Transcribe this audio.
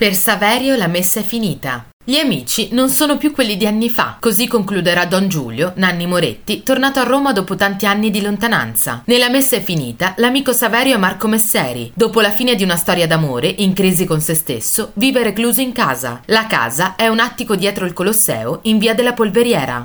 Per Saverio la messa è finita. Gli amici non sono più quelli di anni fa, così concluderà Don Giulio, Nanni Moretti, tornato a Roma dopo tanti anni di lontananza. Nella messa è finita, l'amico Saverio è Marco Messeri. Dopo la fine di una storia d'amore, in crisi con se stesso, vive recluso in casa. La casa è un attico dietro il Colosseo, in via della Polveriera.